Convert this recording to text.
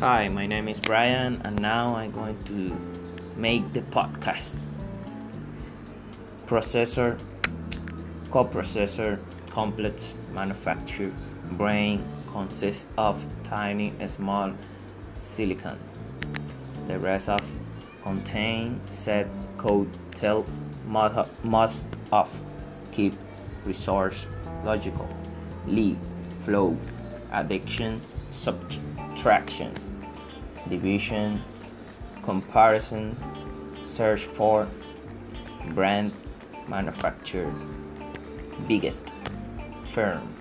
Hi, my name is Brian, and now I'm going to make the podcast. Processor, coprocessor, complex manufacture, brain consists of tiny small silicon. The rest of contain set code tell most of keep resource logical lead flow addiction subtraction division comparison search for brand manufacturer biggest firm